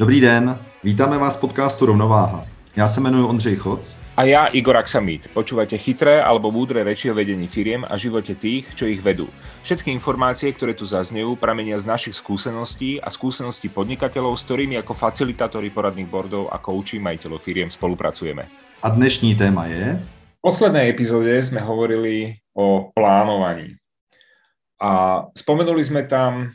Dobrý den, vítáme vás v podcastu Rovnováha. Já se jmenuji Ondřej Choc. A ja Igor Aksamit. Počúvate chytré alebo múdre reči o vedení firiem a živote tých, čo ich vedú. Všetky informácie, ktoré tu zaznejú, pramenia z našich skúseností a skúseností podnikateľov, s ktorými ako facilitátori poradných bordov a kouči majiteľov firiem spolupracujeme. A dnešní téma je... V poslednej epizóde sme hovorili o plánovaní. A spomenuli sme tam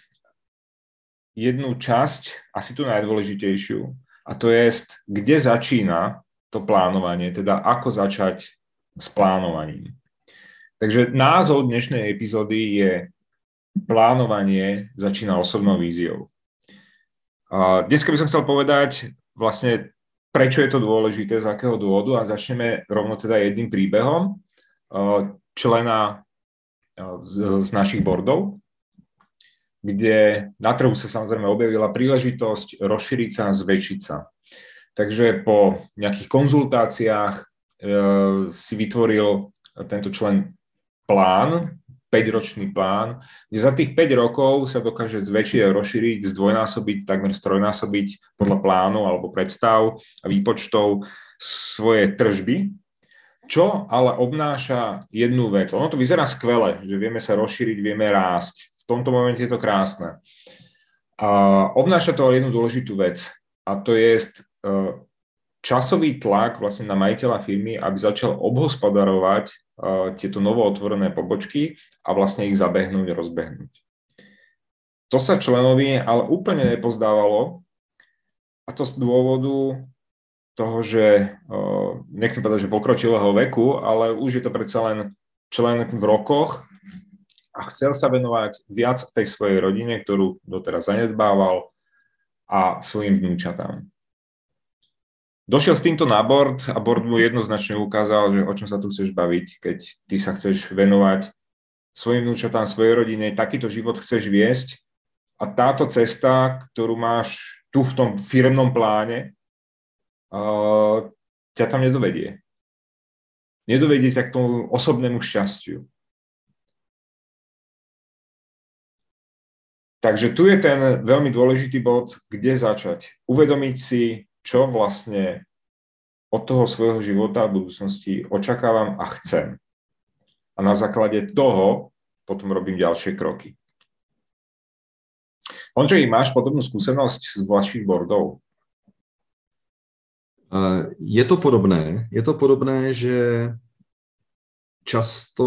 jednu časť, asi tu najdôležitejšiu, a to je, kde začína to plánovanie, teda ako začať s plánovaním. Takže názov dnešnej epizódy je plánovanie začína osobnou víziou. A dneska by som chcel povedať vlastne, prečo je to dôležité, z akého dôvodu a začneme rovno teda jedným príbehom člena z, z našich bordov, kde na trhu sa samozrejme objavila príležitosť rozšíriť sa a zväčšiť sa. Takže po nejakých konzultáciách e, si vytvoril tento člen plán, 5-ročný plán, kde za tých 5 rokov sa dokáže zväčšiť a rozšíriť, zdvojnásobiť, takmer strojnásobiť podľa plánu alebo predstav a výpočtov svoje tržby, čo ale obnáša jednu vec. Ono to vyzerá skvele, že vieme sa rozšíriť, vieme rásť v tomto momente je to krásne. A obnáša to ale jednu dôležitú vec a to je e, časový tlak vlastne na majiteľa firmy, aby začal obhospodarovať uh, tieto novootvorené pobočky a vlastne ich zabehnúť, rozbehnúť. To sa členovi ale úplne nepozdávalo a to z dôvodu toho, že uh, nechcem povedať, že pokročilého veku, ale už je to predsa len člen v rokoch a chcel sa venovať viac tej svojej rodine, ktorú doteraz zanedbával a svojim vnúčatám. Došiel s týmto na board a board mu jednoznačne ukázal, že o čom sa tu chceš baviť, keď ty sa chceš venovať svojim vnúčatám, svojej rodine, takýto život chceš viesť a táto cesta, ktorú máš tu v tom firmnom pláne, ťa tam nedovedie. Nedovedie ťa k tomu osobnému šťastiu. Takže tu je ten veľmi dôležitý bod, kde začať. Uvedomiť si, čo vlastne od toho svojho života v budúcnosti očakávam a chcem. A na základe toho potom robím ďalšie kroky. Ondřej, máš podobnú skúsenosť z vašich bordov? Je to podobné. Je to podobné, že často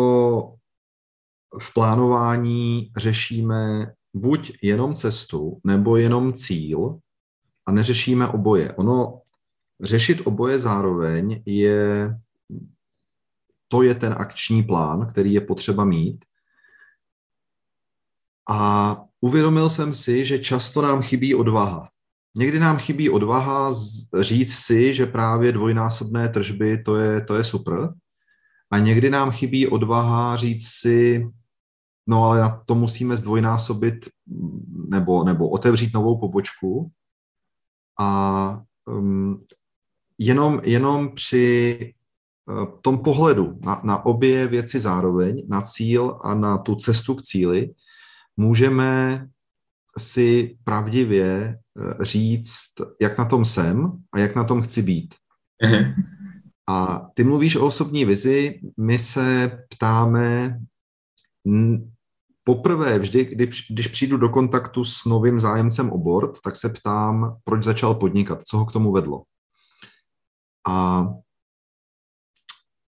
v plánování řešíme buď jenom cestu, nebo jenom cíl a neřešíme oboje. Ono, řešit oboje zároveň je, to je ten akční plán, který je potřeba mít. A uvědomil jsem si, že často nám chybí odvaha. Někdy nám chybí odvaha říct si, že právě dvojnásobné tržby to je, to je super. A někdy nám chybí odvaha říct si, no ale na to musíme zdvojnásobit nebo, nebo otevřít novou pobočku a um, jenom, jenom při uh, tom pohledu na, na obě věci zároveň, na cíl a na tu cestu k cíli, můžeme si pravdivě uh, říct, jak na tom jsem a jak na tom chci být. Mm-hmm. A ty mluvíš o osobní vizi, my se ptáme Poprvé, vždy, když, když přijdu do kontaktu s novým zájemcem o board, tak se ptám, proč začal podnikat, co ho k tomu vedlo. A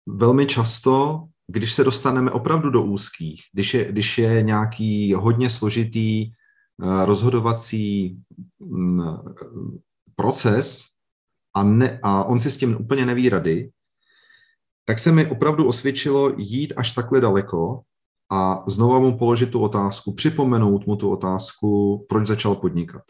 velmi často, když se dostaneme opravdu do úzkých, když je, když je nějaký hodně složitý uh, rozhodovací um, proces a, ne, a on si s tím úplně neví rady, tak se mi opravdu osvědčilo jít až takhle daleko a znova mu položit tu otázku, připomenout mu tu otázku, proč začal podnikat.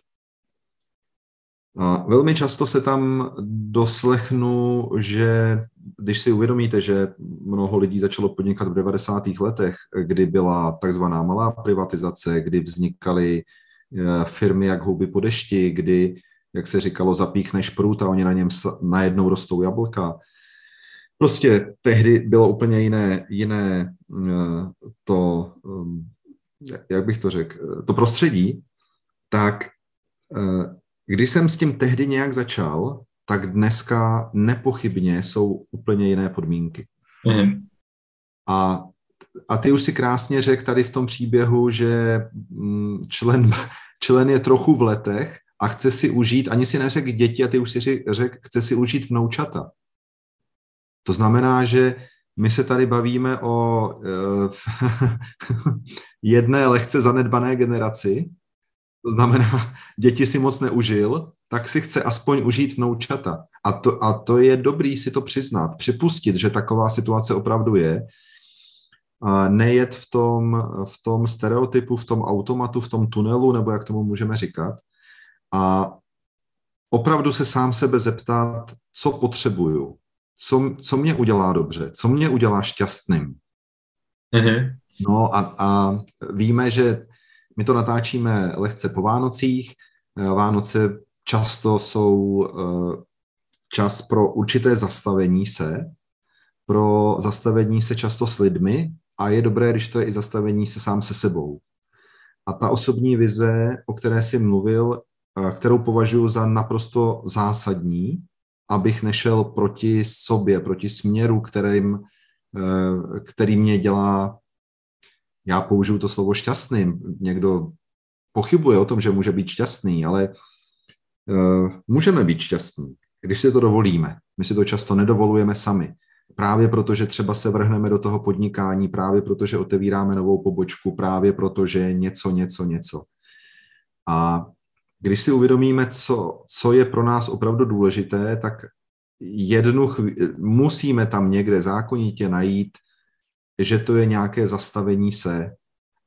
A velmi často se tam doslechnu, že když si uvědomíte, že mnoho lidí začalo podnikat v 90. letech, kdy byla takzvaná malá privatizace, kdy vznikaly eh, firmy jak houby po dešti, kdy, jak se říkalo, zapíchneš prut a oni na něm najednou rostou jablka, Prostě tehdy bylo úplně jiné, jiné eh, to, eh, jak bych to řekl, to prostředí, tak eh, když jsem s tím tehdy nějak začal, tak dneska nepochybně jsou úplně jiné podmínky. Mm. A, a ty už si krásně řekl tady v tom příběhu, že mm, člen, člen je trochu v letech a chce si užít, ani si neřekl děti a ty už si řekl, chce si užít vnoučata. To znamená, že my se tady bavíme o uh, jedné lehce zanedbané generaci, to znamená, děti si moc neužil, tak si chce aspoň užít vnoučata. A to, a to je dobrý si to přiznat, připustit, že taková situace opravdu je. A nejet v tom, v tom stereotypu, v tom automatu, v tom tunelu, nebo jak tomu můžeme říkat. A opravdu se sám sebe zeptat, co potřebuju, co, co mě udělá dobře, co mě udělá šťastným. Mm-hmm. No a, a víme, že my to natáčíme lehce po Vánocích. Vánoce často jsou eh, čas pro určité zastavení se, pro zastavení se často s lidmi a je dobré, když to je i zastavení se sám se sebou. A ta osobní vize, o které jsi mluvil, eh, kterou považuji za naprosto zásadní, abych nešel proti sobě, proti směru, kterým, eh, který mě dělá, já použiju to slovo šťastným. Někdo pochybuje o tom, že může být šťastný, ale uh, můžeme být šťastní, když si to dovolíme. My si to často nedovolujeme sami. Právě proto, že třeba se vrhneme do toho podnikání, právě proto, že otevíráme novou pobočku, právě proto, že něco, něco, něco. A když si uvědomíme, co, co je pro nás opravdu důležité, tak jednu chvíli, musíme tam někde zákonitě najít, že to je nějaké zastavení se.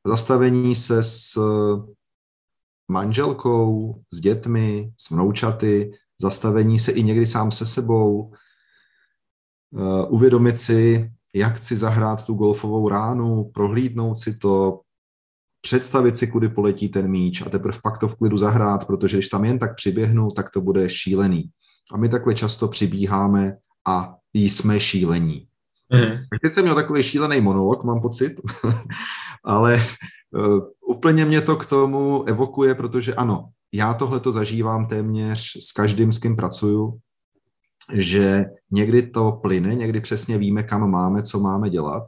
Zastavení se s manželkou, s dětmi, s vnoučaty, zastavení se i někdy sám se sebou, uh, uvědomit si, jak chci zahrát tu golfovou ránu, prohlídnout si to, představit si, kudy poletí ten míč a teprve pak to v klidu zahrát, protože když tam jen tak přiběhnu, tak to bude šílený. A my takhle často přibíháme a jsme šílení. Mm. Teď jsem měl takový šílený monolog, mám pocit, ale uh, úplně mě to k tomu evokuje, protože ano, já tohle to zažívám téměř s každým, s kým pracuju, že někdy to plyne, někdy přesně víme, kam máme, co máme dělat.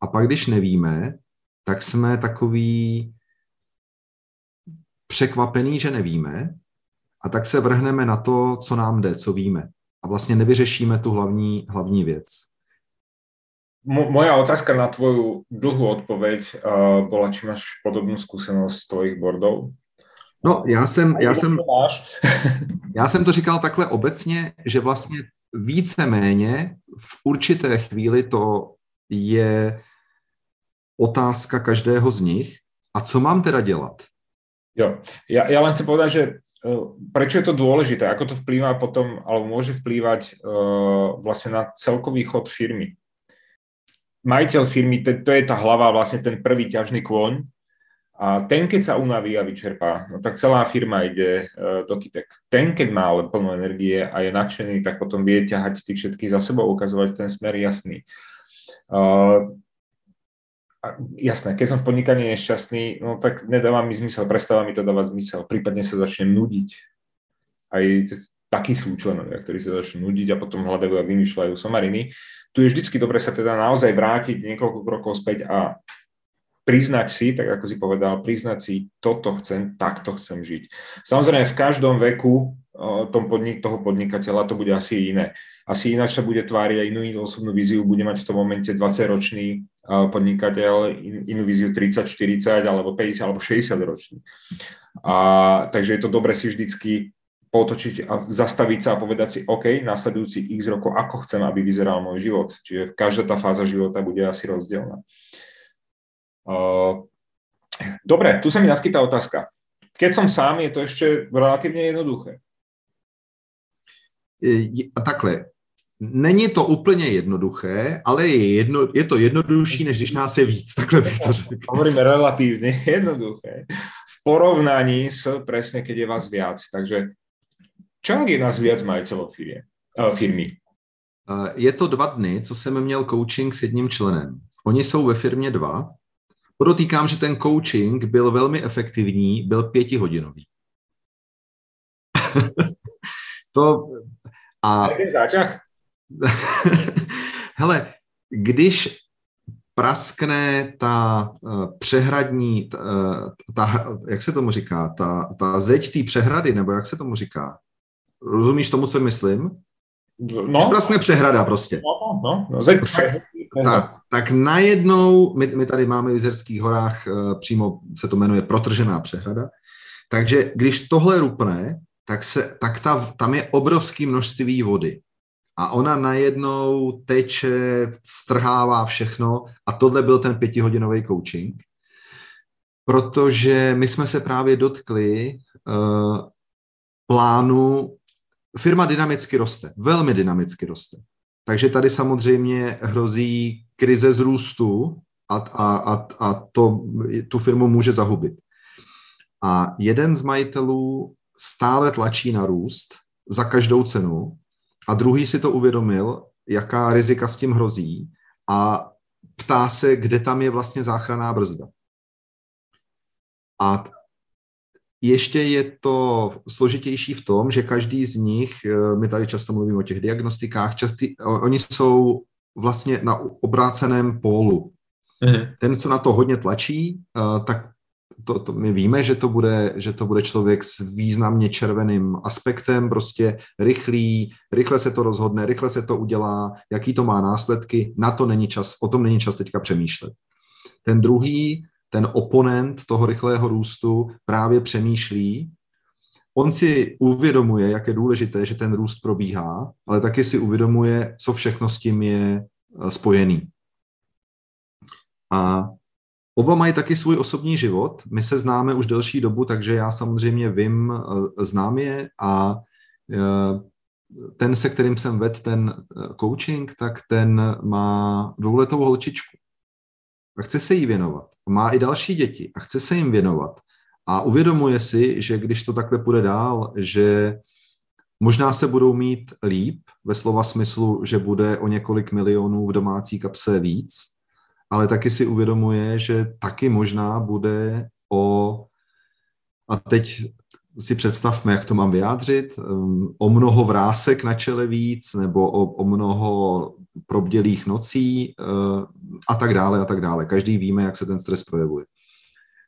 A pak, když nevíme, tak jsme takový překvapený, že nevíme, a tak se vrhneme na to, co nám jde, co víme. A vlastně nevyřešíme tu hlavní, hlavní věc. Moja otázka na tvoju dlhú odpoveď uh, bola, či máš podobnú skúsenosť z tvojich bordov? No, já jsem, já jsem, já jsem to říkal takhle obecně, že vlastně víceméně v určité chvíli to je otázka každého z nich. A co mám teda dělat? Jo, ja, ja len chcem povedať, že uh, prečo je to dôležité, ako to vplýva potom, alebo môže vplývať uh, vlastne na celkový chod firmy. Majiteľ firmy, to, to je tá hlava, vlastne ten prvý ťažný kôň, a ten, keď sa unaví a vyčerpá, no tak celá firma ide uh, do kytek. Ten, keď má ale plnú energie a je nadšený, tak potom vie ťahať tých všetkých za sebou, ukazovať ten smer jasný. Uh, jasné, keď som v podnikaní nešťastný, no tak nedáva mi zmysel, prestáva mi to dávať zmysel, prípadne sa začnem nudiť. Aj takí sú členovia, ktorí sa začnú nudiť a potom hľadajú a vymýšľajú somariny. Tu je vždycky dobre sa teda naozaj vrátiť niekoľko krokov späť a priznať si, tak ako si povedal, priznať si, toto chcem, takto chcem žiť. Samozrejme, v každom veku tom podnik, toho podnikateľa to bude asi iné. Asi ináč sa bude tváriť a inú, inú osobnú víziu bude mať v tom momente 20-ročný podnikateľ, in, inú víziu 30, 40 alebo 50 alebo 60 ročný. A, takže je to dobre si vždycky potočiť a zastaviť sa a povedať si, OK, nasledujúci x rokov, ako chcem, aby vyzeral môj život. Čiže každá tá fáza života bude asi rozdielna. Dobre, tu sa mi naskytá otázka. Keď som sám, je to ešte relatívne jednoduché. Takhle, není to úplně jednoduché, ale je, jedno, je to jednodušší, než když nás je víc, takhle bych to řekl. Hovoríme relatívne jednoduché. V porovnaní s presne, keď je vás viac. Takže čo je nás viac majiteľov firmy? Je to dva dny, co jsem měl coaching s jedním členem. Oni jsou ve firmě dva Podotýkám, že ten coaching byl velmi efektivní, byl pětihodinový. to... A... Záťah? Hele, když praskne ta uh, přehradní, ta, uh, ta, jak se tomu říká, ta, ta zeď té přehrady, nebo jak se tomu říká? Rozumíš tomu, co myslím? No. Když praskne přehrada prostě. No, no, no zeď přehrady. Tak, tak najednou, my, my tady máme v Jizerských horách, uh, přímo se to jmenuje protržená přehrada, takže když tohle rupne, tak, se, tak ta, tam je obrovské množství vody a ona najednou teče, strhává všechno a tohle byl ten pětihodinový coaching, protože my jsme se právě dotkli uh, plánu, firma dynamicky roste, velmi dynamicky roste. Takže tady samozřejmě hrozí krize z růstu a, a, a, a to tu firmu může zahubit. A jeden z majitelů stále tlačí na růst za každou cenu a druhý si to uvědomil, jaká rizika s tím hrozí a ptá se, kde tam je vlastně záchranná brzda. A ještě je to složitější v tom, že každý z nich, eh, my tady často mluvíme o těch diagnostikách, častý, oni jsou vlastně na obráceném pólu. Mm. Ten, co na to hodně tlačí, eh, tak to, to my víme, že to, bude, že to bude člověk s významně červeným aspektem, prostě rychlý, rychle se to rozhodne, rychle se to udělá, jaký to má následky, na to není čas, o tom není čas teďka přemýšlet. Ten druhý, ten oponent toho rychlého růstu právě přemýšlí, on si uvědomuje, jak je důležité, že ten růst probíhá, ale taky si uvědomuje, co všechno s tím je eh, spojený. A Oba mají taky svůj osobní život. My se známe už delší dobu, takže já samozřejmě vím, eh, znám je a eh, ten, se kterým jsem vedl ten eh, coaching, tak ten má dvouletou holčičku a chce se jí věnovat. Má i další děti a chce se jim věnovat. A uvědomuje si, že když to takhle půjde dál, že možná se budou mít líp, ve slova smyslu, že bude o několik milionů v domácí kapse víc, ale taky si uvědomuje, že taky možná bude o, a teď si představme, jak to mám vyjádřit, um, o mnoho vrásek na čele víc, nebo o, o mnoho probdělých nocí uh, a tak dále a tak dále. Každý víme, jak se ten stres projevuje.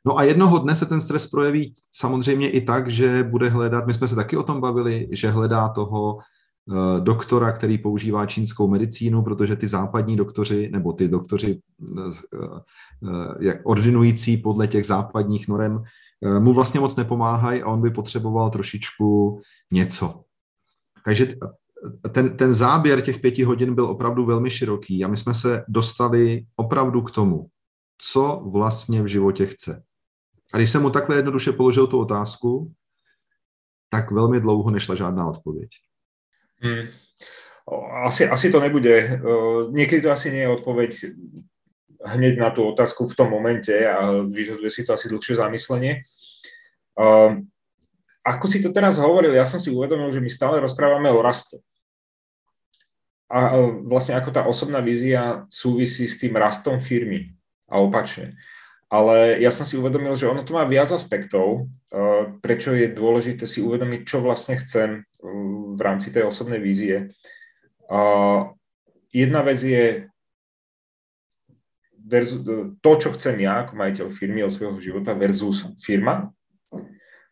No a jednoho dne se ten stres projeví samozřejmě i tak, že bude hledat, my jsme se taky o tom bavili, že hledá toho doktora, který používá čínskou medicínu, protože ty západní doktoři, nebo ty doktoři eh, eh, jak ordinující podle těch západních norem, mu vlastně moc nepomáhají a on by potřeboval trošičku něco. Takže ten, ten záběr těch pěti hodin byl opravdu velmi široký a my jsme se dostali opravdu k tomu, co vlastně v životě chce. A když jsem mu takhle jednoduše položil tu otázku, tak velmi dlouho nešla žádná odpověď. Hmm. Asi, asi to nebude, niekedy to asi nie je odpoveď hneď na tú otázku v tom momente a vyžaduje si to asi dlhšie zamyslenie. Ako si to teraz hovoril, ja som si uvedomil, že my stále rozprávame o raste. A vlastne ako tá osobná vízia súvisí s tým rastom firmy a opačne. Ale ja som si uvedomil, že ono to má viac aspektov, prečo je dôležité si uvedomiť, čo vlastne chcem v rámci tej osobnej vízie. Jedna vec je versus, to, čo chcem ja ako majiteľ firmy od svojho života versus firma.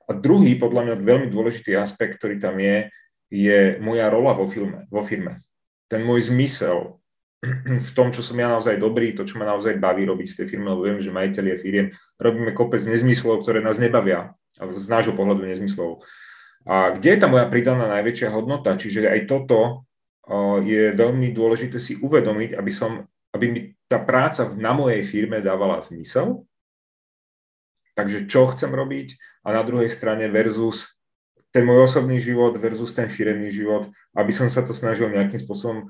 A druhý, podľa mňa veľmi dôležitý aspekt, ktorý tam je, je moja rola vo, filme, vo firme. Ten môj zmysel, v tom, čo som ja naozaj dobrý, to, čo ma naozaj baví robiť v tej firme, lebo viem, že majiteľia firiem robíme kopec nezmyslov, ktoré nás nebavia, z nášho pohľadu nezmyslov. A kde je tá moja pridaná najväčšia hodnota? Čiže aj toto je veľmi dôležité si uvedomiť, aby, som, aby mi tá práca na mojej firme dávala zmysel. Takže čo chcem robiť a na druhej strane versus ten môj osobný život versus ten firemný život, aby som sa to snažil nejakým spôsobom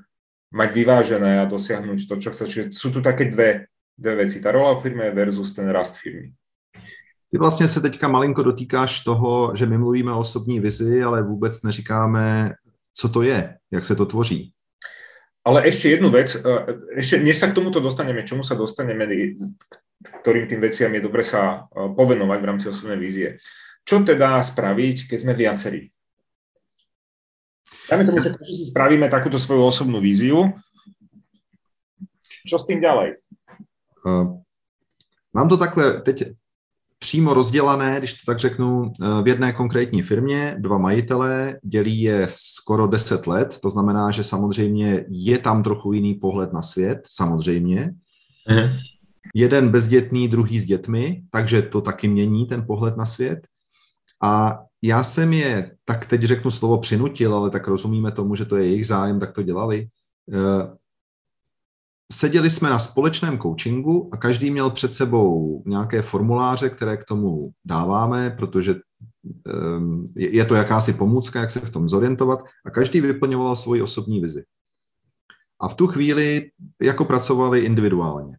mať vyvážené a dosiahnuť to, čo chceš. Čiže sú tu také dve, dve veci. Tá rola v firme versus ten rast firmy. Ty vlastně se teďka malinko dotýkáš toho, že my mluvíme o osobní vizi, ale vůbec neříkáme, co to je, jak se to tvoří. Ale ešte jednu vec, e, ešte než sa k tomuto dostaneme, čomu sa dostaneme, ktorým tým veciam je dobre sa e, povenovať v rámci osobnej vízie. Čo teda spraviť, keď sme viacerí? Dáme tomu, že si spravíme takúto svoju osobnú víziu. Čo s tým ďalej? Uh, mám to takhle teď přímo rozdělané, když to tak řeknu, eh, v jedné konkrétní firmě, dva majitelé, dělí je skoro 10 let, to znamená, že samozřejmě je tam trochu jiný pohled na svět, samozřejmě. Mhm. Jeden bezdětný, druhý s dětmi, takže to taky mění ten pohled na svět. A já jsem je, tak teď řeknu slovo přinutil, ale tak rozumíme tomu, že to je jejich zájem, tak to dělali. Seděli jsme na společném coachingu a každý měl před sebou nějaké formuláře, které k tomu dáváme, protože ehm, je to jakási pomůcka, jak se v tom zorientovat a každý vyplňoval svoji osobní vizi. A v tu chvíli jako pracovali individuálně.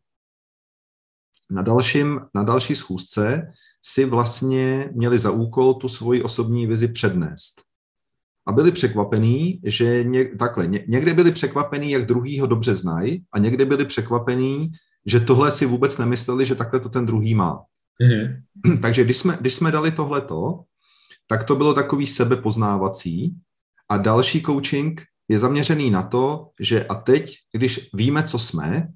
Na, dalším, na další schůzce si vlastně měli za úkol tu svoji osobní vizi přednést a byli překvapení, že ně, takhle, ně, někde byli překvapení, jak druhý ho dobře znají a někde byli překvapení, že tohle si vůbec nemysleli, že takhle to ten druhý má. Mm-hmm. Takže když jsme, když jsme dali tohleto, tak to bylo takový sebepoznávací a další coaching je zaměřený na to, že a teď, když víme, co jsme,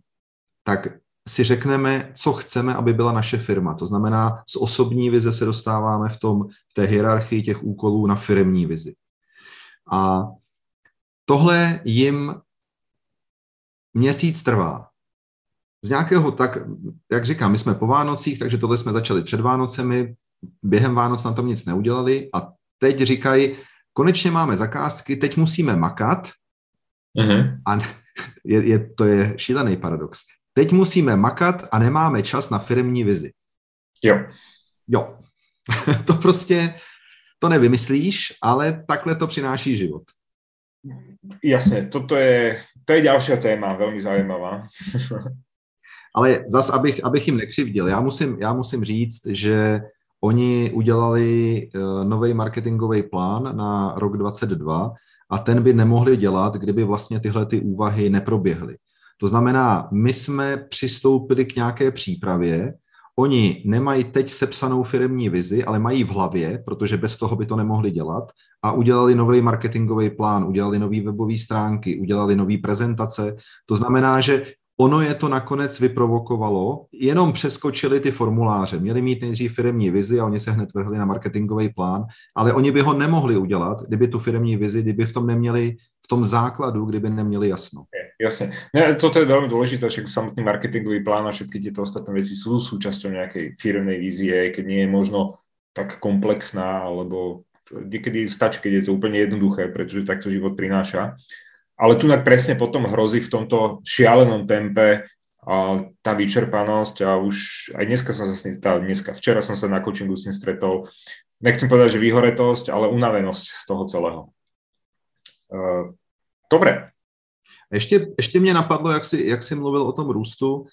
tak si řekneme, co chceme, aby byla naše firma. To znamená, z osobní vize se dostáváme v, tom, v té hierarchii těch úkolů na firmní vizi. A tohle jim měsíc trvá. Z nějakého tak, jak říkám, my jsme po Vánocích, takže tohle jsme začali před Vánocemi, během Vánoc na tom nic neudělali a teď říkají, konečně máme zakázky, teď musíme makat uh-huh. a je, je, to je šílený paradox. Teď musíme makat a nemáme čas na firmní vizi. Jo. Jo. to prostě, to nevymyslíš, ale takhle to přináší život. Jasně, toto je, to je další téma, velmi zajímavá. ale zas, abych, abych jim nekřivdil, já musím, já musím říct, že oni udělali uh, nový marketingový plán na rok 22 a ten by nemohli dělat, kdyby vlastně tyhle ty úvahy neproběhly. To znamená, my jsme přistoupili k nějaké přípravě, Oni nemají teď sepsanou firmní vizi, ale mají v hlavě, protože bez toho by to nemohli dělat, a udělali nový marketingový plán, udělali nové webové stránky, udělali nové prezentace. To znamená, že ono je to nakonec vyprovokovalo, jenom přeskočili ty formuláře. Měli mít nejdřív firmní vizi a oni se hned vrhli na marketingový plán, ale oni by ho nemohli udělat, kdyby tu firmní vizi, kdyby v tom neměli, v tom základu, kdyby neměli jasno. Jasne. Ne, toto je veľmi dôležité, však samotný marketingový plán a všetky tieto ostatné veci sú súčasťou nejakej firmnej vízie, keď nie je možno tak komplexná, alebo niekedy stačí, keď je to úplne jednoduché, pretože takto život prináša. Ale tu presne potom hrozí v tomto šialenom tempe a tá vyčerpanosť a už aj dneska som sa s ním, dneska, včera som sa na coachingu s ním stretol, nechcem povedať, že vyhoretosť, ale unavenosť z toho celého. Dobre. Ještě, ještě mě napadlo, jak jsi, jak jsi mluvil o tom růstu.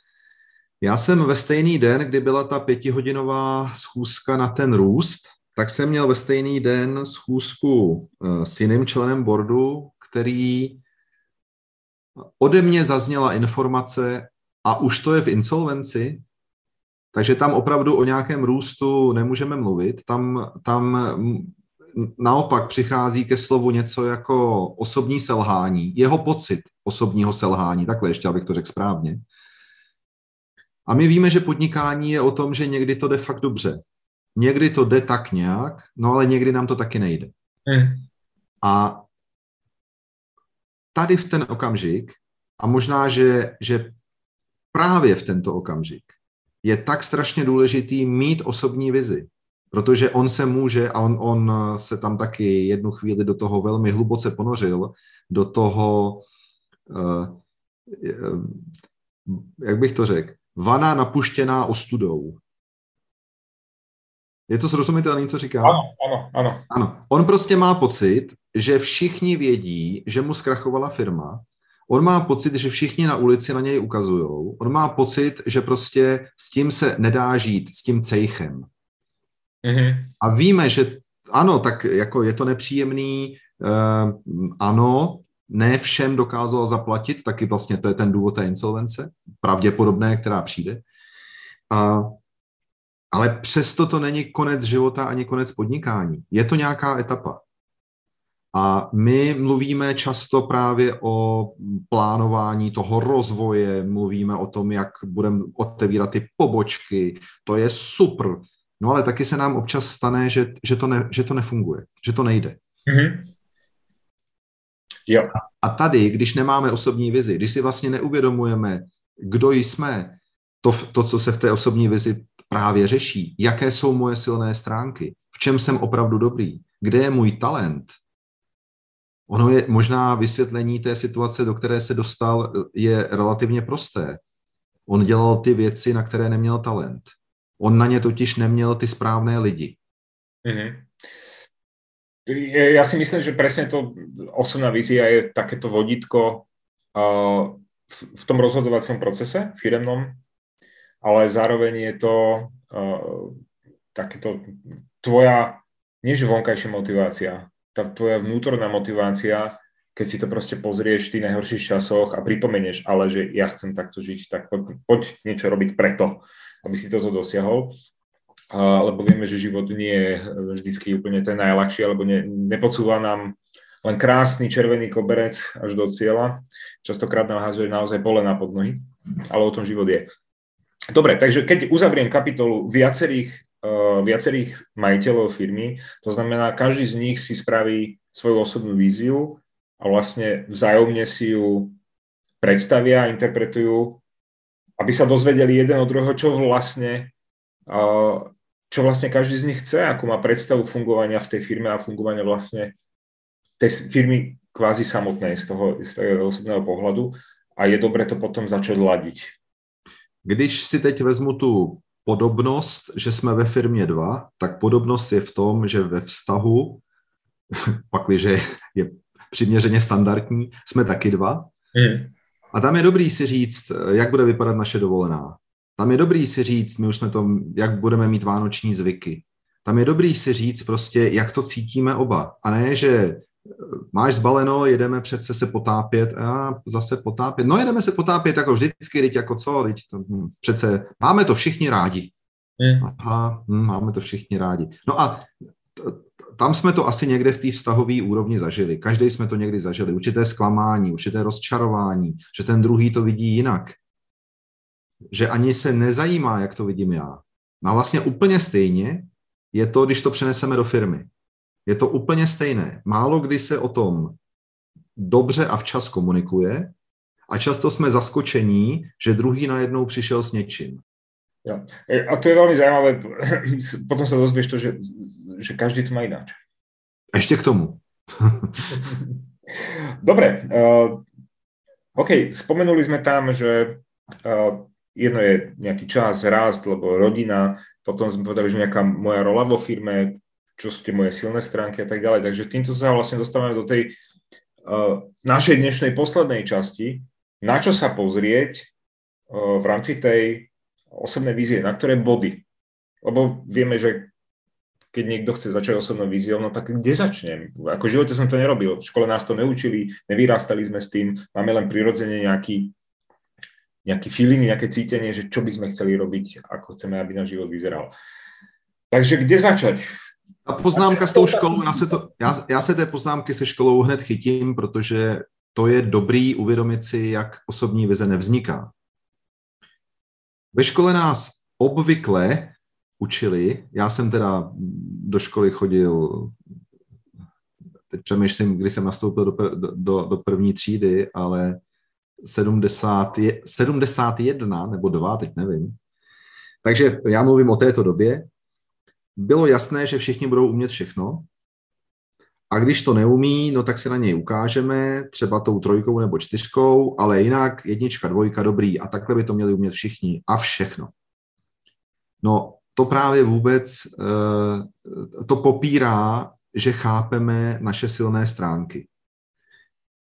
Já jsem ve stejný den, kdy byla ta pětihodinová schůzka na ten růst, tak jsem měl ve stejný den schůzku uh, s jiným členem boardu, který ode mě zazněla informace a už to je v insolvenci, takže tam opravdu o nějakém růstu nemůžeme mluvit. Tam, tam naopak přichází ke slovu něco jako osobní selhání, jeho pocit osobního selhání, takhle ještě, abych to řekl správně. A my víme, že podnikání je o tom, že někdy to jde fakt dobře. Někdy to jde tak nějak, no ale někdy nám to taky nejde. Hmm. A tady v ten okamžik, a možná, že, že právě v tento okamžik, je tak strašně důležitý mít osobní vizi, protože on se může, a on, on se tam taky jednu chvíli do toho velmi hluboce ponořil, do toho, uh, jak bych to řekl, vana napuštěná ostudou. Je to srozumitelné, co říkám? Ano, ano, ano. Ano. On prostě má pocit, že všichni vědí, že mu zkrachovala firma. On má pocit, že všichni na ulici na něj ukazují. On má pocit, že prostě s tím se nedá žít, s tím cejchem. Mm-hmm. A víme, že ano, tak jako je to nepříjemný, uh, ano, ne všem dokázal zaplatit, taky vlastně to je ten důvod té insolvence, pravděpodobné, která přijde. A ale přesto to není konec života ani konec podnikání. Je to nějaká etapa. A my mluvíme často právě o plánování toho rozvoje, mluvíme o tom, jak budeme otevírat ty pobočky, to je super. No ale taky se nám občas stane, že, že, to, ne, že to nefunguje, že to nejde. Mm-hmm. Jo. A tady, když nemáme osobní vizi, když si vlastně neuvědomujeme, kdo jsme, to, to, co se v té osobní vizi právě řeší, jaké jsou moje silné stránky, v čem jsem opravdu dobrý, kde je můj talent. Ono je možná vysvětlení té situace, do které se dostal, je relativně prosté. On dělal ty věci, na které neměl talent. On na ně totiž neměl ty správné lidi. Mm-hmm. Ja si myslím, že presne to osobná vízia je takéto vodítko uh, v tom rozhodovacom procese firemnom, ale zároveň je to uh, takéto tvoja, než vonkajšia motivácia, tá tvoja vnútorná motivácia, keď si to proste pozrieš v tých najhorších časoch a pripomenieš, ale že ja chcem takto žiť, tak poď, poď niečo robiť preto, aby si toto dosiahol lebo vieme, že život nie je vždycky úplne ten najľahší, alebo ne, nepodsúva nám len krásny červený koberec až do cieľa. Častokrát nám házuje naozaj pole na podnohy, ale o tom život je. Dobre, takže keď uzavriem kapitolu viacerých, uh, viacerých majiteľov firmy, to znamená, každý z nich si spraví svoju osobnú víziu a vlastne vzájomne si ju predstavia, interpretujú, aby sa dozvedeli jeden od druhého, čo vlastne čo vlastne každý z nich chce, ako má predstavu fungovania v tej firme a fungovania vlastne tej firmy kvázi samotnej z toho, z toho osobného pohľadu a je dobré to potom začať ladiť. Když si teď vezmu tu podobnost, že jsme ve firmě dva, tak podobnost je v tom, že ve vztahu, pakliže je přiměřeně standardní, jsme taky dva. Mm. A tam je dobrý si říct, jak bude vypadat naše dovolená. Tam je dobrý si říct, my už jsme to, jak budeme mít vánoční zvyky. Tam je dobrý si říct prostě, jak to cítíme oba. A ne, že eh, máš zbaleno, jedeme přece se potápět a zase potápět. No jedeme se potápět jako vždycky, teď jako co, teď to, hm, přece máme to všichni rádi. Aha, hm, máme to všichni rádi. No a tam jsme to asi někde v té vztahové úrovni zažili. Každý jsme to někdy zažili. Určité zklamání, určité rozčarování, že ten druhý to vidí jinak že ani se nezajímá, jak to vidím já. No a vlastně úplně stejně je to, když to přeneseme do firmy. Je to úplně stejné. Málo kdy se o tom dobře a včas komunikuje a často jsme zaskočení, že druhý najednou přišel s něčím. Jo. E, a to je velmi zajímavé. Potom se dozvíš to, že, že každý to má jináč. Ještě k tomu. Dobre. Uh, OK, spomenuli sme tam, že uh, jedno je nejaký čas, rast, lebo rodina, potom sme povedali, že nejaká moja rola vo firme, čo sú tie moje silné stránky a tak ďalej. Takže týmto sa vlastne dostávame do tej uh, našej dnešnej poslednej časti, na čo sa pozrieť uh, v rámci tej osobnej vízie, na ktoré body. Lebo vieme, že keď niekto chce začať osobnou víziou, no tak kde začnem? Ako v živote som to nerobil, v škole nás to neučili, nevyrastali sme s tým, máme len prirodzene nejaký nejaký feeling, nejaké cítenie, že čo by sme chceli robiť, ako chceme, aby náš život vyzeral. Takže kde začať? A poznámka s tou školou, já se, to, já, já se té poznámky se školou hned chytím, protože to je dobrý uvědomit si, jak osobní vize nevzniká. Ve škole nás obvykle učili, já jsem teda do školy chodil, teď přemýšlím, kdy jsem nastoupil do, do, do první třídy, ale 70, 71 nebo 2, teď nevím. Takže já mluvím o této době. Bylo jasné, že všichni budou umět všechno. A když to neumí, no tak se na něj ukážeme, třeba tou trojkou nebo čtyřkou, ale jinak jednička, dvojka, dobrý. A takhle by to měli umět všichni. A všechno. No to právě vůbec, eh, to popírá, že chápeme naše silné stránky.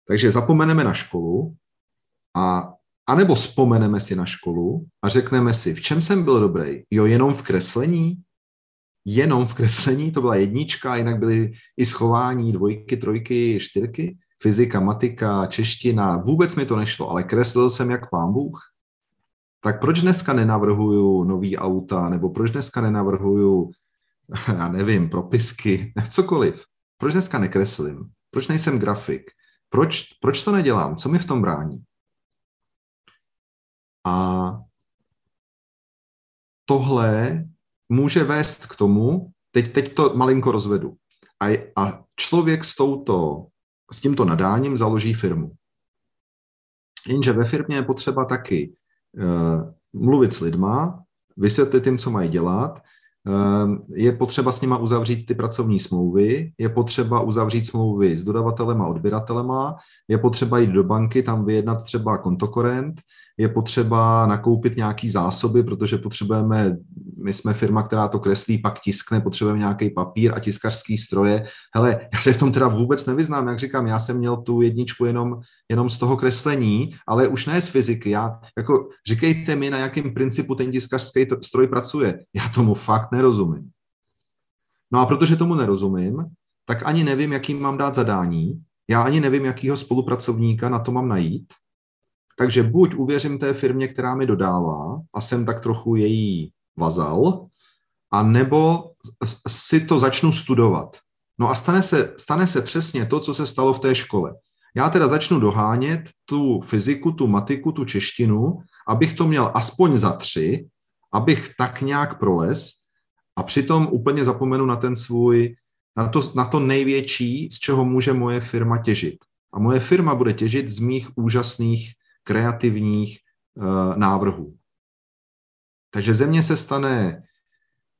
Takže zapomeneme na školu, a, a nebo vzpomeneme si na školu a řekneme si, v čem jsem byl dobrý? Jo, jenom v kreslení? Jenom v kreslení, to byla jednička, jinak byly i schování, dvojky, trojky, čtyřky, fyzika, matika, čeština, vůbec mi to nešlo, ale kreslil jsem jak pán Bůh. Tak proč dneska nenavrhuju nový auta, nebo proč dneska nenavrhuju, já nevím, propisky, cokoliv. Proč dneska nekreslím? Proč nejsem grafik? Proč, proč to nedělám? Co mi v tom brání? A tohle může vést k tomu, teď, teď to malinko rozvedu, a, a člověk s, touto, s tímto nadáním založí firmu. Jenže ve firmě je potřeba taky uh, mluvit s lidma, vysvětlit jim, co mají dělat, Ehm, je potřeba s nima uzavřít ty pracovní smlouvy, je potřeba uzavřít smlouvy s dodavatelem a odběratelema, je potřeba jít do banky, tam vyjednat třeba kontokorent, je potřeba nakoupit nějaký zásoby, protože potřebujeme, my jsme firma, která to kreslí, pak tiskne, potřebujeme nějaký papír a tiskařský stroje. Hele, já se v tom teda vůbec nevyznám, jak říkám, já jsem měl tu jedničku jenom, jenom z toho kreslení, ale už ne z fyziky. Já, jako, říkejte mi, na jakém principu ten tiskařský stroj pracuje. Já tomu fakt nerozumím. No a protože tomu nerozumím, tak ani nevím, jaký mám dát zadání, já ani nevím, jakýho spolupracovníka na to mám najít, takže buď uvěřím té firmě, která mi dodává a jsem tak trochu její vazal, a nebo si to začnu studovat. No a stane se, stane se přesně to, co se stalo v té škole. Já teda začnu dohánět tu fyziku, tu matiku, tu češtinu, abych to měl aspoň za tři, abych tak nějak proles a přitom úplně zapomenu na ten svůj, na to, na to největší, z čeho může moje firma těžit. A moje firma bude těžit z mých úžasných kreativních uh, návrhů. Takže země se stane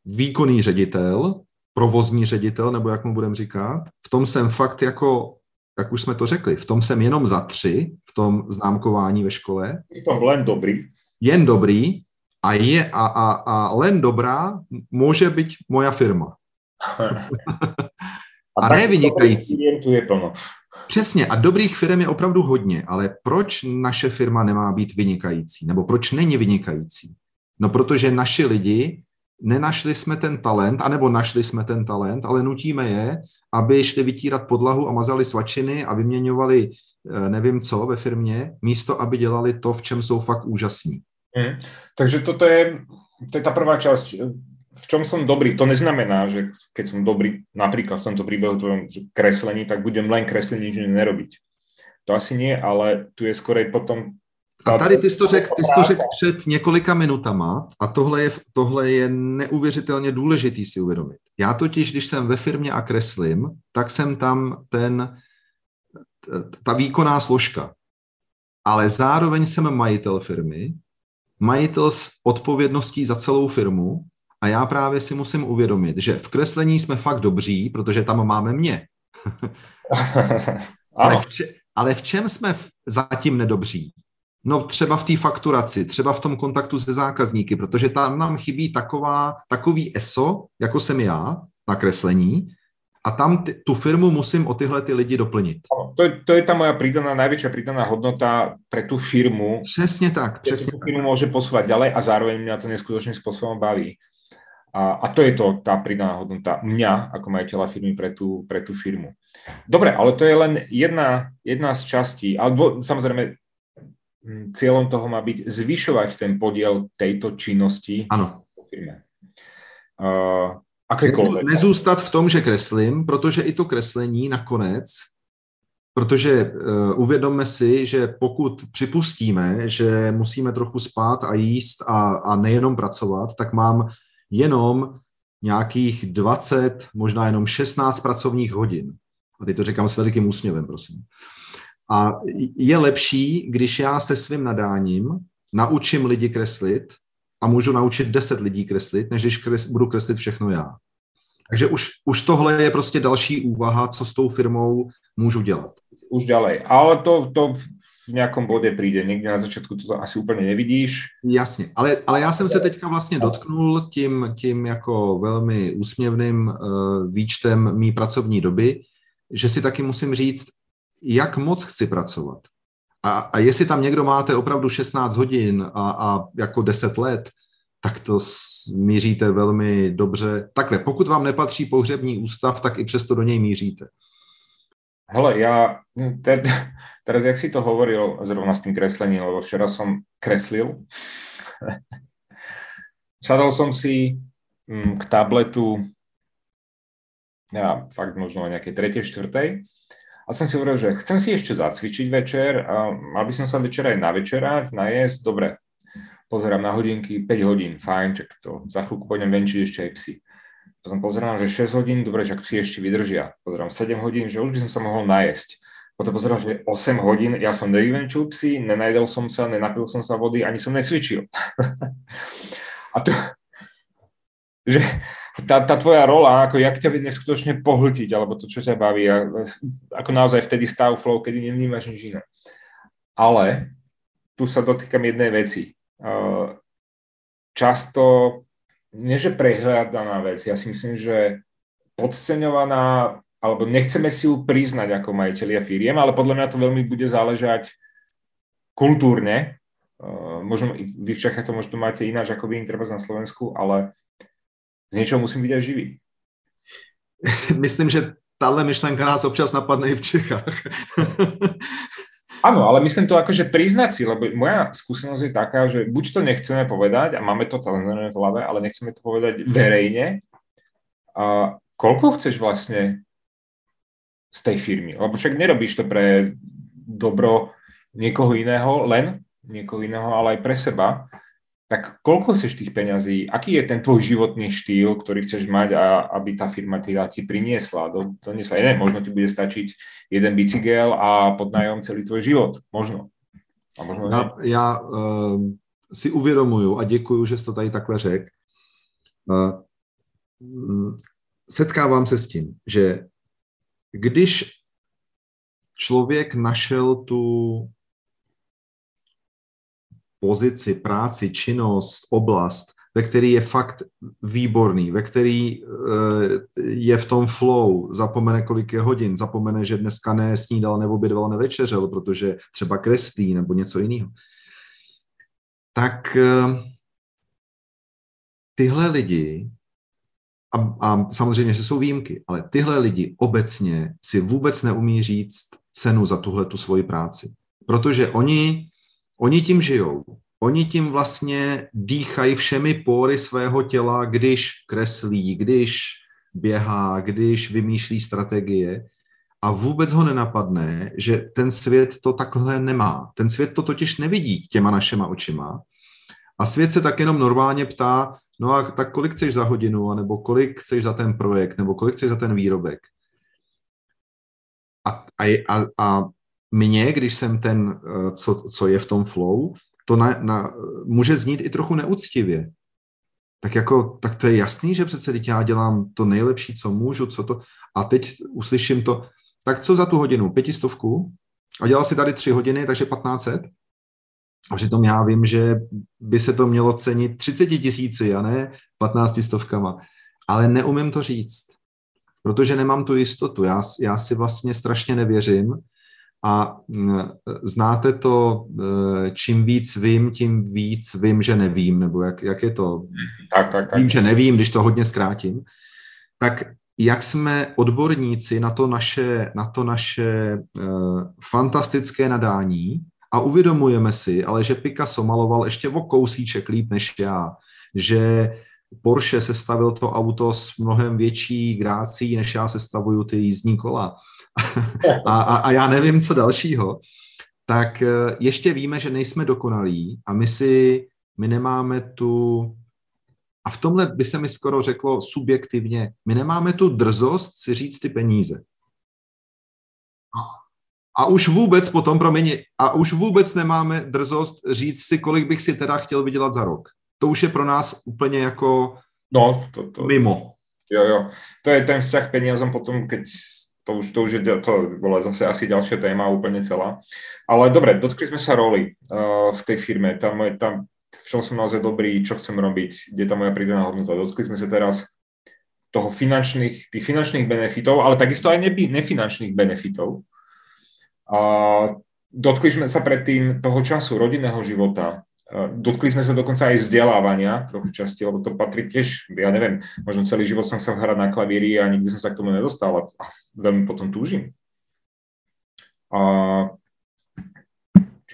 výkonný ředitel, provozní ředitel, nebo jak mu budeme říkat. V tom jsem fakt jako, jak už jsme to řekli, v tom jsem jenom za tři, v tom známkování ve škole. V tom len dobrý. Jen dobrý a, je, a, a, a len dobrá může být moja firma. a, a ne vynikající. Je plno. Přesně, a dobrých firm je opravdu hodně, ale proč naše firma nemá být vynikající? Nebo proč není vynikající? No protože naši lidi, nenašli jsme ten talent, anebo našli jsme ten talent, ale nutíme je, aby šli vytírat podlahu a mazali svačiny a vyměňovali eh, nevím co ve firmě, místo aby dělali to, v čem jsou fakt úžasní. Hmm. Takže toto je, to je ta prvá část v čom som dobrý, to neznamená, že keď som dobrý napríklad v tomto príbehu tvojom kreslení, tak budem len kresliť, nič nerobiť. To asi nie, ale tu je skorej potom a tady ty jsi to řekl řek před několika minutama a tohle je, tohle je neuvěřitelně důležitý si uvědomit. Já totiž, když jsem ve firmě a kreslím, tak jsem tam ten, ta výkonná složka. Ale zároveň jsem majitel firmy, majitel s odpovědností za celou firmu a já právě si musím uvědomit, že v kreslení jsme fakt dobří, protože tam máme mě. ale, v če- ale v čem jsme v- zatím nedobří? No třeba v té fakturaci, třeba v tom kontaktu se zákazníky, protože tam nám chybí taková, takový ESO, jako jsem já, na kreslení, a tam ty, tu firmu musím o tyhle ty lidi doplnit. To je, to je ta moja pridaná, najväčšia pridaná hodnota pre tú firmu. Přesně tak, přesně tak. firmu môže posúvať ďalej a zároveň mňa to neskutočným spôsobom baví. A, a to je to, tá pridaná hodnota mňa ako majiteľa firmy pre tú, pre tú firmu. Dobre, ale to je len jedna, jedna z častí. Ale dvo, samozrejme, cieľom toho má byť zvyšovať ten podiel tejto činnosti ano. v firme. Uh. Nezůstat v tom, že kreslím, protože i to kreslení nakonec Protože uh, uvědomme si, že pokud připustíme, že musíme trochu spát a jíst a, a nejenom pracovat, tak mám jenom nějakých 20, možná jenom 16 pracovních hodin. A teď to říkám s velikým úsměvem, prosím. A je lepší, když já se svým nadáním naučím lidi kreslit a můžu naučit 10 lidí kreslit, než když kres, budu kreslit všechno já. Takže už, už tohle je prostě další úvaha, co s tou firmou můžu dělat. Už ďalej. Ale to, to v nějakom bodě přijde. Někde na začátku to asi úplně nevidíš. Jasně, ale, ale já jsem se teďka vlastně dotknul tím, tím jako velmi úsměvným uh, výčtem mý pracovní doby, že si taky musím říct, jak moc chci pracovat. A, a jestli tam někdo máte opravdu 16 hodin a, a jako 10 let, tak to míříte velmi dobře. Takhle, pokud vám nepatří pohřební ústav, tak i přesto do něj míříte. Hele, ja te, teraz, jak si to hovoril zrovna s tým kreslením, lebo včera som kreslil, sadol som si mm, k tabletu ja fakt možno o nejakej tretej, štvrtej A som si hovoril, že chcem si ešte zacvičiť večer a mal by som sa večer aj navečerať, najesť, dobre. Pozerám na hodinky, 5 hodín, fajn, čak to za chvíľku pôjdem venčiť ešte aj psi. Potom pozerám, že 6 hodín, dobre, čak psi ešte vydržia. Pozerám 7 hodín, že už by som sa mohol najesť. Potom pozerám, že 8 hodín, ja som nevyvenčil psi, nenajdel som sa, nenapil som sa vody, ani som necvičil. a to, že tá, tá tvoja rola, ako jak ťa vie neskutočne pohltiť, alebo to, čo ťa baví, a, ako naozaj vtedy stav flow, kedy nevnímaš nič iné. Ale tu sa dotýkam jednej veci. Často, nie že prehľadaná vec, ja si myslím, že podceňovaná, alebo nechceme si ju priznať ako majiteľia firiem, ale podľa mňa to veľmi bude záležať kultúrne. Možno vy v Čechách to možno máte ináč ako vy, treba na Slovensku, ale z něčeho musím být živý. Myslím, že tahle myšlenka nás občas napadne i v Čechách. Áno, ale myslím to akože priznať si, lebo moja skúsenosť je taká, že buď to nechceme povedať a máme to talentované v hlave, ale nechceme to povedať verejne. A koľko chceš vlastne z tej firmy? Lebo však nerobíš to pre dobro niekoho iného, len niekoho iného, ale aj pre seba tak koľko chceš tých peňazí, aký je ten tvoj životný štýl, ktorý chceš mať, a, aby tá firma teda ti priniesla, do, doniesla. Jeden, možno ti bude stačiť jeden bicykel a podnájom celý tvoj život, možno. A možno já, já uh, si uvědomuju a děkuju, že jsi to tady takhle řekl. Uh, setkávám se s tím, že když člověk našel tu pozici, práci, činnost, oblast, ve který je fakt výborný, ve který eh, je v tom flow, zapomene, kolik je hodin, zapomene, že dneska ne snídal, nebo obědval, nevečeřel, protože třeba kreslí nebo něco jiného. Tak eh, tyhle lidi, a, a samozřejmě, že jsou výjimky, ale tyhle lidi obecně si vůbec neumí říct cenu za tuhle tu svoji práci. Protože oni Oni tím žijou. Oni tím vlastně dýchají všemi pory svého těla, když kreslí, když běhá, když vymýšlí strategie a vůbec ho nenapadne, že ten svět to takhle nemá. Ten svět to totiž nevidí těma našima očima. A svět se tak jenom normálně ptá, no a tak kolik chceš za hodinu, nebo kolik chceš za ten projekt, nebo kolik chceš za ten výrobek. A, a, a, a mně, když jsem ten, eh, co, co je v tom flow, to na, na, může znít i trochu neúctivě. Tak jako, tak to je jasný, že přece teď já dělám to nejlepší, co můžu, co to, a teď uslyším to, tak co za tu hodinu? Pětistovku? A dělal si tady tři hodiny, takže 1500? A přitom já vím, že by se to mělo cenit 30 tisíci a ne 15 stovkama. Ale neumím to říct, protože nemám tu jistotu. Já, já si vlastně strašně nevěřím, a znáte to, e, čím víc vím, tím víc vím, že nevím, nebo jak, jak je to? Tak, tak, tak. Vím, že nevím, když to hodně zkrátím. Tak jak jsme odborníci na to naše, na to naše uh, fantastické nadání a uvědomujeme si, ale že Picasso maloval ještě o kousíček líp než já, že Porsche sestavil to auto s mnohem větší grácí, než já sestavuju ty jízdní kola a, a, a já nevím, co dalšího, tak eh, ještě víme, že nejsme dokonalí a my si, my nemáme tu, a v tomhle by se mi skoro řeklo subjektivně, my nemáme tu drzost si říct ty peníze. A už vůbec potom, promiň, a už vůbec nemáme drzost říct si, kolik bych si teda chtěl vydělat za rok. To už je pro nás úplně jako no, to, to, mimo. Jo, jo. To je ten vzťah peniazom potom, keď to už, to už je, to bola zase asi ďalšia téma úplne celá. Ale dobre, dotkli sme sa roli uh, v tej firme. Tam, tam, v čom som naozaj dobrý, čo chcem robiť, kde je tá moja pridaná hodnota. Dotkli sme sa teraz toho finančných, tých finančných benefitov, ale takisto aj neby, nefinančných benefitov. Dotkli sme sa predtým toho času, rodinného života, Dotkli sme sa dokonca aj vzdelávania trochu časti, lebo to patrí tiež, ja neviem, možno celý život som chcel hrať na klavíri a nikdy som sa k tomu nedostal a, a veľmi potom túžim. A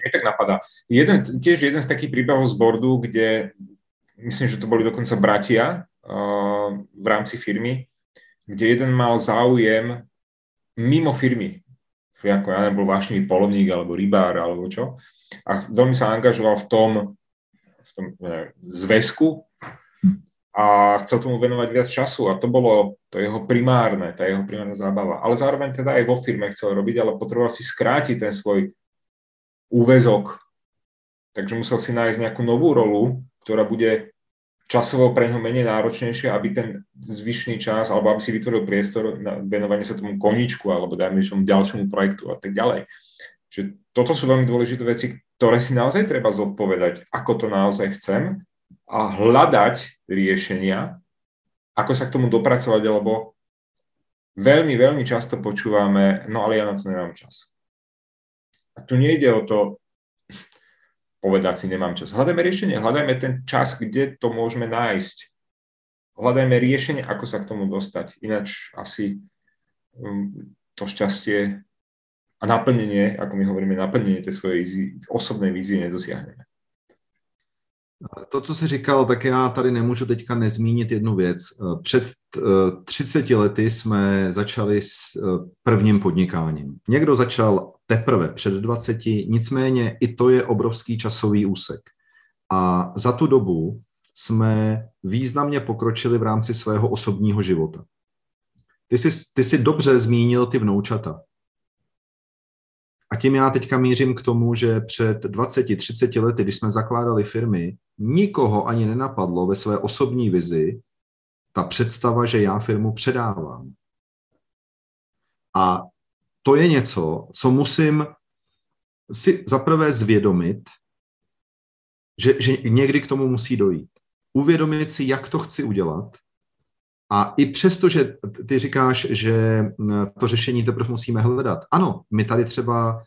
mi tak napadá. Jeden, tiež jeden z takých príbehov z bordu, kde myslím, že to boli dokonca bratia uh, v rámci firmy, kde jeden mal záujem mimo firmy ako ja nebol vášnivý polovník alebo rybár alebo čo. A veľmi sa angažoval v tom, v tom ne, zväzku a chcel tomu venovať viac času a to bolo to jeho primárne, tá jeho primárna zábava. Ale zároveň teda aj vo firme chcel robiť, ale potreboval si skrátiť ten svoj úvezok. Takže musel si nájsť nejakú novú rolu, ktorá bude časovo pre neho menej náročnejšie, aby ten zvyšný čas, alebo aby si vytvoril priestor na venovanie sa tomu koničku, alebo dajme tomu ďalšiemu projektu a tak ďalej. Čiže toto sú veľmi dôležité veci, ktoré si naozaj treba zodpovedať, ako to naozaj chcem a hľadať riešenia, ako sa k tomu dopracovať, lebo veľmi, veľmi často počúvame, no ale ja na to nemám čas. A tu nejde o to povedať si, nemám čas. Hľadajme riešenie, hľadajme ten čas, kde to môžeme nájsť. Hľadajme riešenie, ako sa k tomu dostať. Ináč asi um, to šťastie a naplnenie, ako my hovoríme, naplnenie tej svojej osobnej vízie nedosiahneme. To, co jsi říkal, tak já tady nemůžu teďka nezmínit jednu věc. Před 30 eh, lety jsme začali s eh, prvním podnikáním. Někdo začal teprve před 20, nicméně i to je obrovský časový úsek. A za tu dobu jsme významně pokročili v rámci svého osobního života. Ty jsi, ty jsi dobře zmínil ty vnoučata. A tím já teďka mířím k tomu, že před 20-30 lety, když jsme zakládali firmy, nikoho ani nenapadlo ve své osobní vizi ta představa, že já firmu předávám. A to je něco, co musím si zaprvé zvědomit, že, že někdy k tomu musí dojít. Uvědomit si, jak to chci udělat. A i přesto, že ty říkáš, že to řešení teprve musíme hledat. Ano, my tady třeba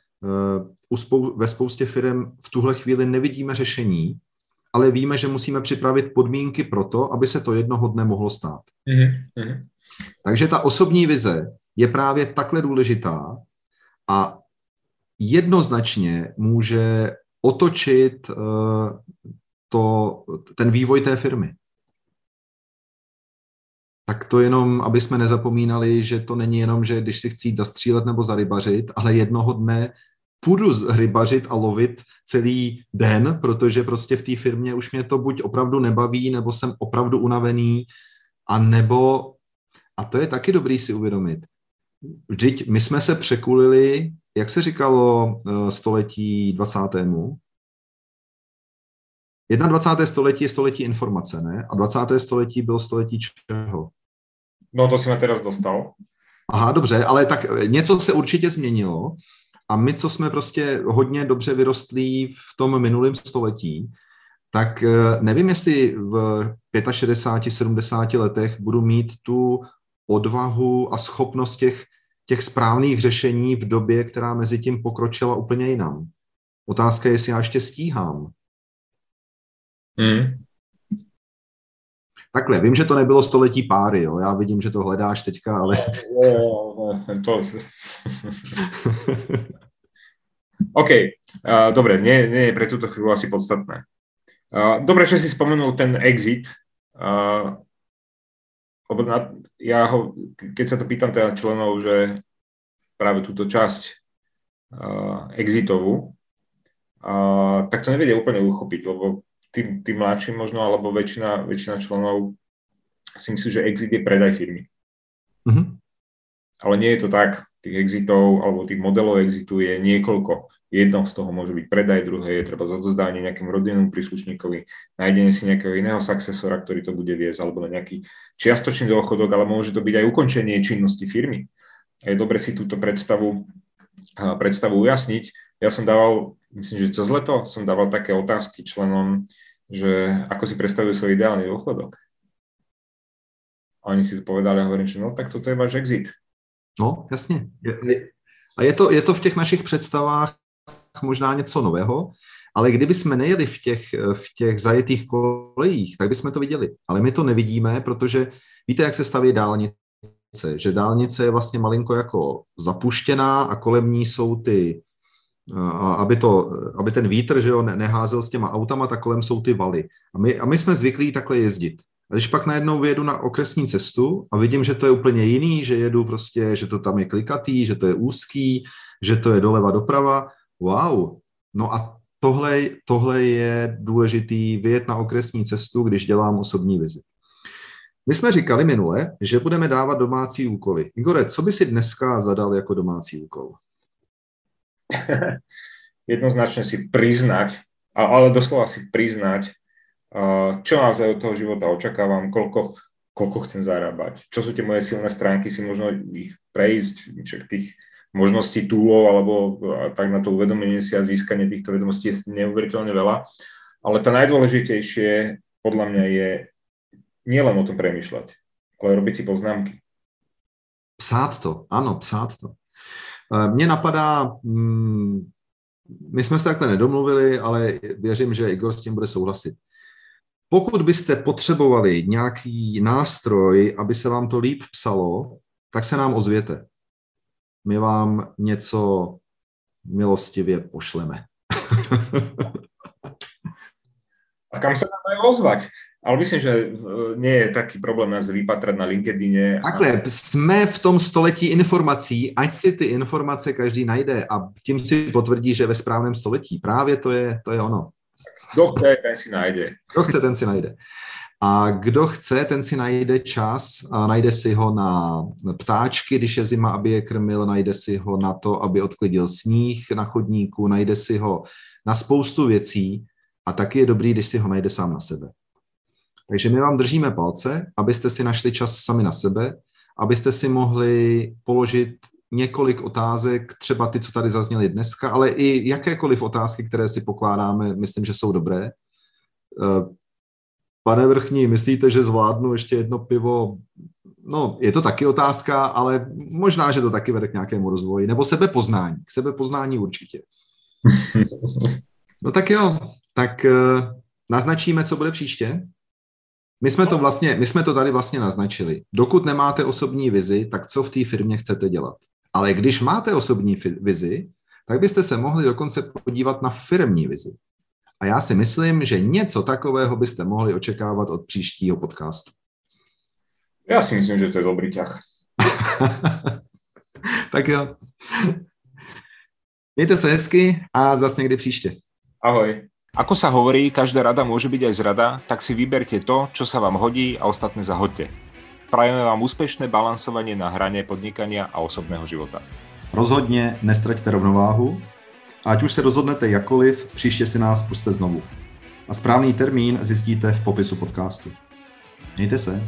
uh, ve spoustě firm v tuhle chvíli nevidíme řešení, ale víme, že musíme připravit podmínky pro to, aby se to jednoho dne mohlo stát. Mm-hmm. Takže ta osobní vize je právě takhle důležitá a jednoznačně může otočit uh, to, ten vývoj té firmy. Tak to jenom, aby jsme nezapomínali, že to není jenom, že když si chci zastřílet nebo zarybařit, ale jednoho dne půjdu rybařit a lovit celý den, protože prostě v té firmě už mě to buď opravdu nebaví, nebo jsem opravdu unavený, a nebo, a to je taky dobrý si uvědomit, vždyť my jsme se překulili, jak se říkalo eh, století 20. 21. století je století informace, ne? A 20. století bylo století čeho? No to si mě teraz dostal. Aha, dobře, ale tak něco se určitě změnilo a my, co jsme prostě hodně dobře vyrostlí v tom minulém století, tak eh, nevím, jestli v 65, 70 letech budu mít tu odvahu a schopnost těch, těch správných řešení v době, která mezi tím pokročila úplně jinam. Otázka je, jestli já ještě stíhám. Mm. Takhle, vím, že to nebylo století páry, jo. Já vidím, že to hledáš teďka, ale... Jo, jo, jo, to... OK, uh, dobre, nie, nie je pre túto chvíľu asi podstatné. Uh, dobre, že si spomenul ten exit, uh, lebo na, ja ho, keď sa to pýtam teda členov, že práve túto časť uh, exitovú, uh, tak to nevedia úplne uchopiť, lebo tí, tí mladší možno, alebo väčšina, väčšina členov si myslí, že exit je predaj firmy. Ale nie je to tak tých exitov alebo tých modelov exitu je niekoľko. Jedno z toho môže byť predaj, druhé je treba odozdanie nejakému rodinnému príslušníkovi, nájdenie si nejakého iného successora, ktorý to bude viesť, alebo na nejaký čiastočný dôchodok, ale môže to byť aj ukončenie činnosti firmy. A je dobre si túto predstavu, predstavu ujasniť. Ja som dával, myslím, že cez leto som dával také otázky členom, že ako si predstavujú svoj ideálny dôchodok. A oni si to povedali a hovorím, že no tak toto je váš exit No, jasně. A je to, je to v těch našich představách možná něco nového, ale kdyby jsme nejeli v těch, v těch zajetých kolejích, tak bychom to viděli. Ale my to nevidíme, protože víte, jak se staví dálnice, že dálnice je vlastně malinko jako zapuštěná a kolem ní jsou ty, aby, to, aby ten vítr že jo, neházel s těma autama, tak kolem jsou ty valy. A my, a my jsme zvyklí takhle jezdit. A když pak najednou vyjedu na okresní cestu a vidím, že to je úplně jiný, že jedu prostě, že to tam je klikatý, že to je úzký, že to je doleva doprava. Wow. No a tohle, tohle je důležitý vyjet na okresní cestu, když dělám osobní vizi. My jsme říkali minule, že budeme dávat domácí úkoly. Igore, co by si dneska zadal jako domácí úkol? Jednoznačně si priznať, ale doslova si priznať, čo naozaj od toho života očakávam, koľko, koľko chcem zarábať, čo sú tie moje silné stránky, si možno ich prejsť, však tých možností túlov alebo tak na to uvedomenie si a získanie týchto vedomostí je neuveriteľne veľa. Ale to najdôležitejšie podľa mňa je nielen o tom premýšľať, ale robiť si poznámky. Psát to, ano, psát to. E, mně napadá, mm, my jsme se takhle nedomluvili, ale věřím, že Igor s tím bude souhlasit. Pokud byste potřebovali nějaký nástroj, aby se vám to líp psalo, tak se nám ozvěte my vám něco milostivě pošleme. A kam nám majú ozvať? Ale myslím, že e, nie je taký problém nás vypatrať na LinkedIne. Takhle, jsme v tom století informací, ať si ty informace každý najde a tím si potvrdí, že ve správném století. Právě to je, to je ono. Kdo chce, ten si najde. Kdo chce, ten si najde. A kdo chce, ten si najde čas a najde si ho na ptáčky, když je zima, aby je krmil, najde si ho na to, aby odklidil sníh na chodníku, najde si ho na spoustu věcí a taky je dobrý, když si ho najde sám na sebe. Takže my vám držíme palce, abyste si našli čas sami na sebe, abyste si mohli položit několik otázek, třeba ty, co tady zazněly dneska, ale i jakékoliv otázky, které si pokládáme, myslím, že jsou dobré. Eh, Pane Vrchní, myslíte, že zvládnu ještě jedno pivo? No, je to taky otázka, ale možná, že to taky vede k nějakému rozvoji. Nebo sebepoznání. K sebepoznání určitě. No tak jo, tak uh, naznačíme, co bude příště. My jsme to vlastně, my jsme to tady vlastně naznačili. Dokud nemáte osobní vizi, tak co v té firmě chcete dělat? Ale když máte osobní vizi, tak byste se mohli dokonce podívat na firmní vizi. A já si myslím, že něco takového byste mohli očekávat od příštího podcastu. Já si myslím, že to je dobrý ťah. tak jo. Mějte se hezky a zase někdy příště. Ahoj. Ako sa hovorí, každá rada môže byť aj zrada, tak si vyberte to, čo sa vám hodí a ostatné zahoďte. Prajeme vám úspešné balansovanie na hrane podnikania a osobného života. Rozhodně nestraťte rovnováhu a ať už se rozhodnete jakoliv, příště si nás puste znovu. A správný termín zjistíte v popisu podcastu. Mějte se.